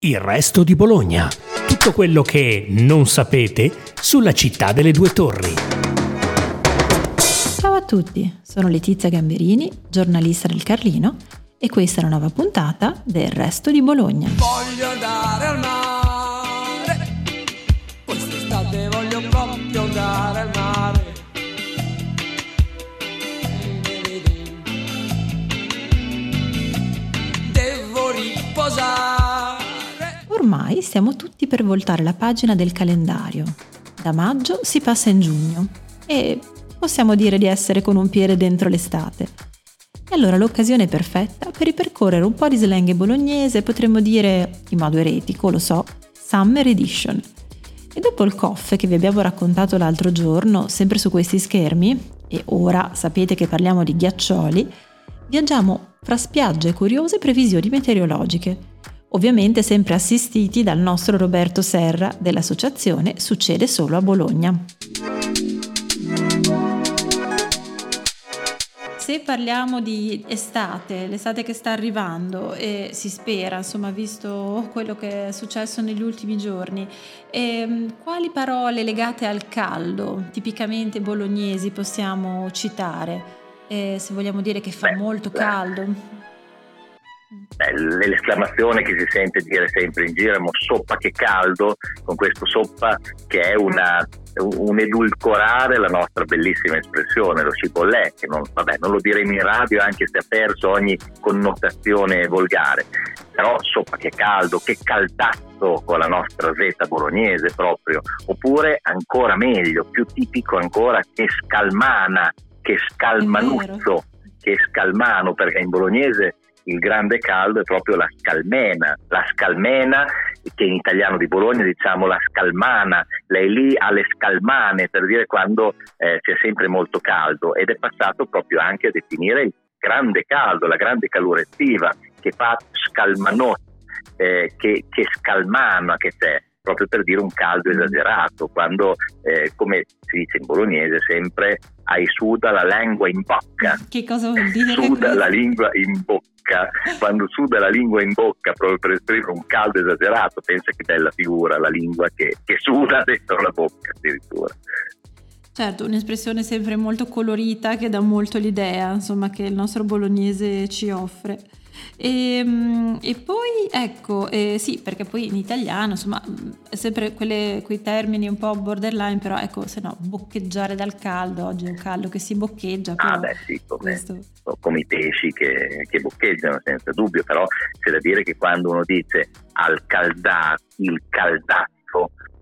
Il resto di Bologna. Tutto quello che non sapete sulla città delle due torri. Ciao a tutti, sono Letizia Gamberini, giornalista del Carlino e questa è una nuova puntata del resto di Bologna. Voglio andare Ormai stiamo tutti per voltare la pagina del calendario. Da maggio si passa in giugno e possiamo dire di essere con un piede dentro l'estate. E allora l'occasione è perfetta per ripercorrere un po' di slang bolognese, potremmo dire, in modo eretico, lo so, Summer Edition. E dopo il coff che vi abbiamo raccontato l'altro giorno, sempre su questi schermi, e ora sapete che parliamo di ghiaccioli, viaggiamo fra spiagge curiose e previsioni meteorologiche. Ovviamente sempre assistiti dal nostro Roberto Serra dell'associazione Succede solo a Bologna. Se parliamo di estate, l'estate che sta arrivando e si spera, insomma, visto quello che è successo negli ultimi giorni, ehm, quali parole legate al caldo, tipicamente bolognesi, possiamo citare? Eh, se vogliamo dire che fa molto caldo. Beh, l'esclamazione che si sente dire sempre in giro è "Mo soppa che caldo, con questo soppa che è una, un edulcorare la nostra bellissima espressione, lo cipollè, che non, vabbè, non lo diremo in radio anche se ha perso ogni connotazione volgare, però soppa che caldo, che caldazzo con la nostra zeta bolognese proprio, oppure ancora meglio, più tipico ancora, che scalmana, che scalmanuzzo, che scalmano, perché in bolognese il grande caldo è proprio la scalmena, la scalmena che in italiano di Bologna diciamo la scalmana, lei lì ha le scalmane per dire quando eh, c'è sempre molto caldo ed è passato proprio anche a definire il grande caldo, la grande calore estiva che fa scalmanot, eh, che, che scalmana che c'è proprio per dire un caldo esagerato, quando eh, come si dice in bolognese sempre hai suda la lingua in bocca, Che cosa vuol dire? suda la lingua in bocca, quando suda la lingua in bocca proprio per esprimere un caldo esagerato, pensa che bella figura la lingua che, che suda dentro la bocca addirittura. Certo, un'espressione sempre molto colorita che dà molto l'idea, insomma, che il nostro bolognese ci offre. E, mm, e poi ecco, eh, sì, perché poi in italiano, insomma, mm, sempre quelle- quei termini un po' borderline, però ecco, se no, boccheggiare dal caldo, oggi è un caldo che si boccheggia, però Ah beh sì, come, come i pesci che, che boccheggiano senza dubbio, però c'è da dire che quando uno dice al caldato, il caldazzo,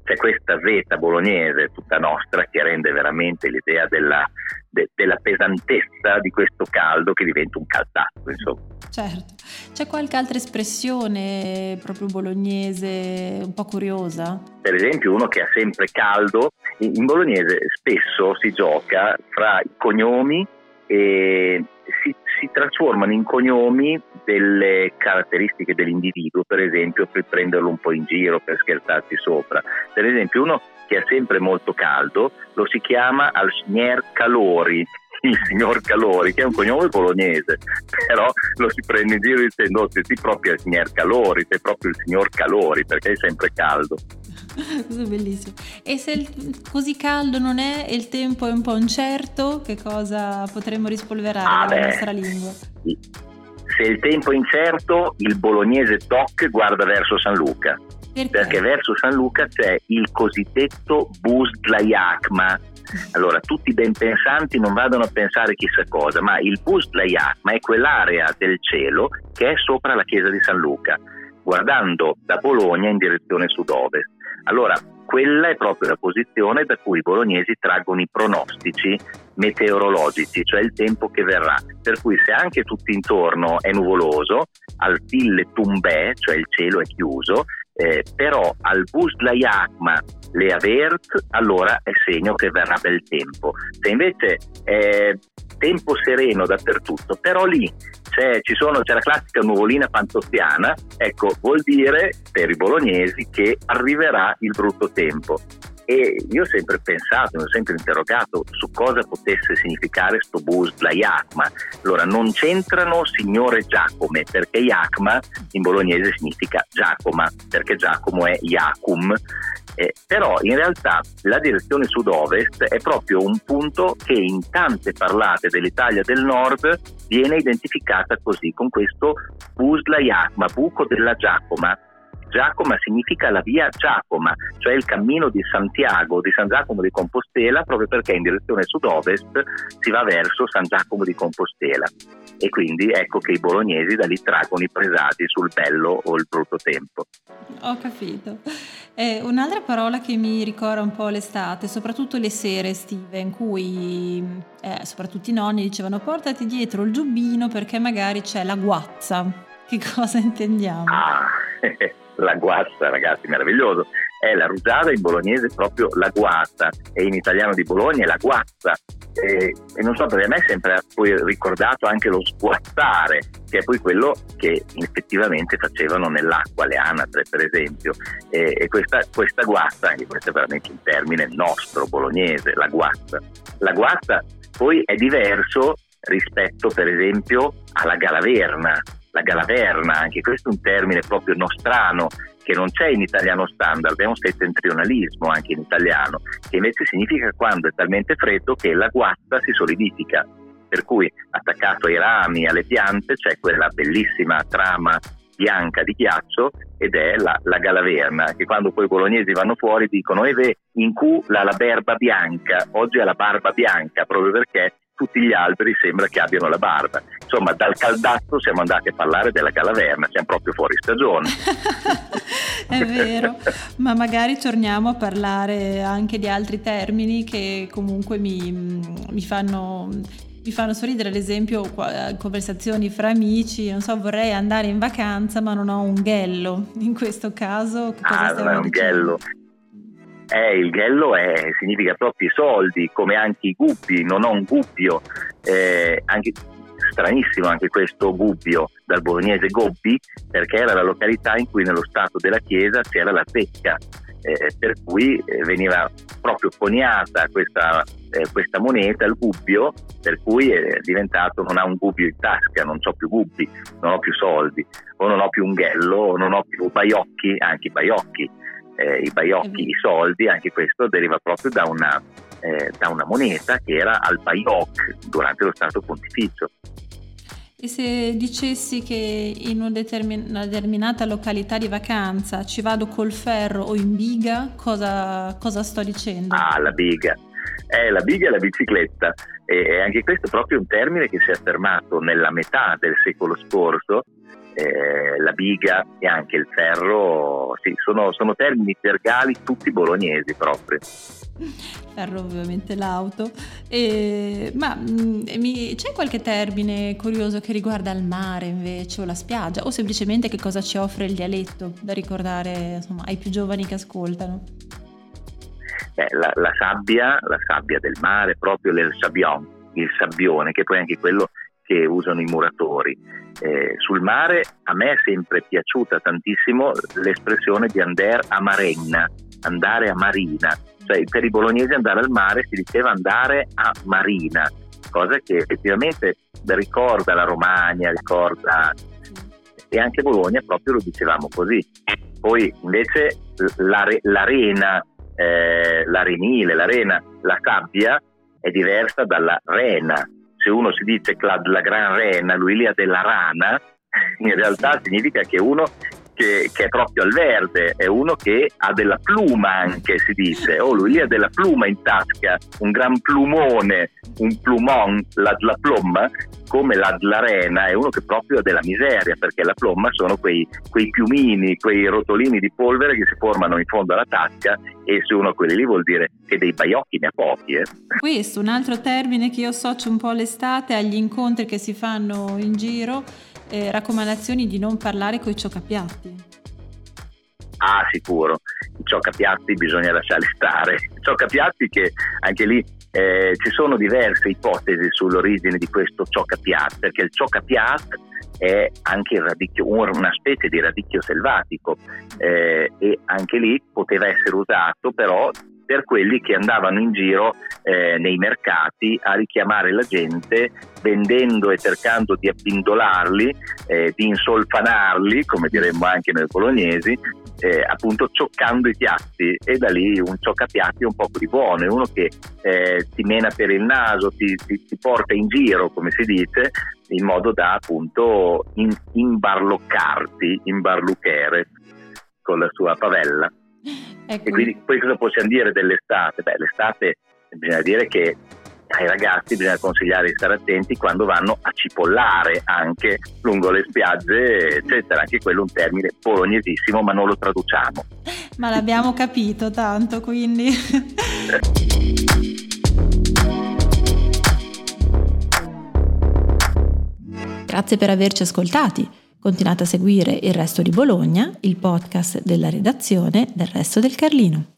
c'è questa veta bolognese tutta nostra che rende veramente l'idea della, de- della pesantezza di questo caldo che diventa un caldazzo, insomma. Certo. C'è qualche altra espressione proprio bolognese un po' curiosa? per esempio uno che ha sempre caldo, in in bolognese spesso si gioca fra i cognomi e si, si trasformano in cognomi delle caratteristiche dell'individuo, per esempio per prenderlo un po' in giro, per scherzarci sopra. Per esempio uno che ha sempre molto caldo lo si chiama al signor Calori, il signor Calori, che è un cognome bolognese, però lo si prende in giro dicendo "Oh, sei proprio il signor Calori, sei proprio il signor Calori perché è sempre caldo. Questo è bellissimo. E se il- così caldo non è e il tempo è un po' incerto, che cosa potremmo rispolverare Ah, beh. nostra lingua? Se il tempo è incerto, il bolognese doc guarda verso San Luca, Perché? perché verso San Luca c'è il cosiddetto bus dlayakma. Allora, tutti i ben pensanti non vadano a pensare chissà cosa, ma il bus dlayakma è quell'area del cielo che è sopra la chiesa di San Luca, guardando da Bologna in direzione sud-ovest. Allora, quella è proprio la posizione da cui i bolognesi traggono i pronostici meteorologici, cioè il tempo che verrà. Per cui se anche tutto intorno è nuvoloso, al Tille Tumbè, cioè il cielo è chiuso, eh, però al Bus Layakma le avert, allora è segno che verrà bel tempo. Se invece è tempo sereno dappertutto, però lì c'è, sono, c'è la classica nuvolina pantozziana, ecco, vuol dire per i bolognesi che arriverà il brutto tempo. E io ho sempre pensato, mi ho sempre interrogato su cosa potesse significare sto Busla Iacma. Allora, non c'entrano signore Giacome, perché Iacma in bolognese significa Giacoma, perché Giacomo è Iacum. Eh, però in realtà la direzione sud-ovest è proprio un punto che in tante parlate dell'Italia del nord viene identificata così, con questo Busla Iacma, buco della Giacoma, Giacoma significa la via Giacoma, cioè il cammino di Santiago, di San Giacomo di Compostela, proprio perché in direzione sud-ovest si va verso San Giacomo di Compostela. E quindi ecco che i bolognesi da lì traggono i presagi sul bello o il brutto tempo. Ho capito. Eh, un'altra parola che mi ricorda un po' l'estate, soprattutto le sere estive, in cui eh, soprattutto i nonni dicevano portati dietro il giubbino perché magari c'è la guazza. Che cosa intendiamo? Ah, la guazza, ragazzi, meraviglioso. È la rugiada in bolognese proprio la guazza e in italiano di Bologna è la guazza. E, e, non so, perché a me è sempre poi ricordato anche lo sguazzare, che è poi quello che effettivamente facevano nell'acqua le anatre, per esempio. E, e questa, questa guazza, anche questo è veramente un termine nostro bolognese, la guazza. La guazza poi è diverso rispetto, per esempio, alla galaverna la galaverna, anche questo è un termine proprio nostrano che non c'è in italiano standard, è un settentrionalismo anche in italiano, che invece significa quando è talmente freddo che la guazza si solidifica, per cui attaccato ai rami, alle piante c'è quella bellissima trama bianca di ghiaccio ed è la, la galaverna, che quando poi i bolognesi vanno fuori dicono Eve in Q la, la berba bianca, oggi è la barba bianca, proprio perché tutti gli alberi sembra che abbiano la barba. Insomma, dal caldazzo siamo andati a parlare della calaverna, siamo proprio fuori stagione. È vero, ma magari torniamo a parlare anche di altri termini che comunque mi, mi fanno mi fanno sorridere, ad esempio, conversazioni fra amici, non so, vorrei andare in vacanza ma non ho un ghello. In questo caso, cosa ah, non è un ghello. Eh, il ghello è, significa proprio i soldi, come anche i gubbi, non ho un gubbio, eh, anche, stranissimo anche questo gubbio dal bolognese gobbi, perché era la località in cui nello stato della chiesa c'era la zecca, eh, per cui eh, veniva proprio coniata questa, eh, questa, moneta, il gubbio, per cui è diventato non ha un gubbio in tasca, non ho più gubbi, non ho più soldi, o non ho più un ghello, o non ho più baiocchi, anche baiocchi eh, i baiocchi, i soldi, anche questo deriva proprio da una, eh, da una moneta che era al baioc durante lo Stato Pontificio. E se dicessi che in una, determinata località di vacanza ci vado col ferro o in biga, cosa, cosa sto dicendo? Ah, la biga. Eh, la biga è la bicicletta e anche questo è proprio un termine che si è affermato nella metà del secolo scorso eh, la biga e anche il ferro, sì, sono, sono termini tergali tutti bolognesi proprio. Ferro ovviamente l'auto, e, ma mh, mm, c'è qualche termine curioso che riguarda il mare invece o la spiaggia o semplicemente che cosa ci offre il dialetto da ricordare insomma, ai più giovani che ascoltano? Eh, la, la, sabbia, la sabbia del mare, proprio il sabbion, il sabbione, che poi anche quello che usano i muratori. Eh, sul mare a me è sempre piaciuta tantissimo l'espressione di andare a marenna, andare a marina, cioè per i bolognesi andare al mare si diceva andare a marina, cosa che effettivamente ricorda la Romagna, ricorda e anche Bologna proprio lo dicevamo così. Poi invece l'arena, eh, l'arenile, l'arena, la sabbia è diversa dalla rena, se uno si dice Clad la Gran Rena, lui lì ha della rana, in realtà significa che uno che, che, è proprio al verde, è uno che ha della pluma anche, si dice, oh lui ha della pluma in tasca, un gran plumone, un plumon, la, la plomma, come la, l'arena è uno che proprio ha della miseria, perché la plomma sono quei, quei piumini, quei rotolini di polvere che si formano in fondo alla tasca e se uno ha quelli lì vuol dire che dei baiocchi ne ha pochi. Eh. Questo, un altro termine che io associo un po' all'estate, agli incontri che si fanno in giro, eh, raccomandazioni di non parlare con i cioccapiatti. Ah, sicuro, i cioccapiatti bisogna lasciarli stare. I cioccapiatti che anche lì eh, ci sono diverse ipotesi sull'origine di questo cioccapiat, perché il cioccapiat è anche radicchio, una specie di radicchio selvatico eh, e anche lì poteva essere usato però per quelli che andavano in giro eh, nei mercati a richiamare la gente vendendo e cercando di abbindolarli, eh, di insolfanarli, come diremmo anche noi bolognesi, eh, appunto cioccando i piatti e da lì un cioccapiatti un po' di buono, è uno che eh, ti mena per il naso, ti, ti, ti, porta in giro, come si dice, in modo da appunto in, imbarloccarti, imbarluchere con la sua favella. Ecco. E quindi poi cosa possiamo dire dell'estate? Beh, l'estate bisogna dire che ai ragazzi bisogna consigliare di stare attenti quando vanno a cipollare anche lungo le spiagge, eccetera. Anche quello è un termine bolognesissimo, ma non lo traduciamo. Ma l'abbiamo capito tanto, quindi. Grazie per averci ascoltati. Continuate a seguire il resto di Bologna, il podcast della redazione del resto del Carlino.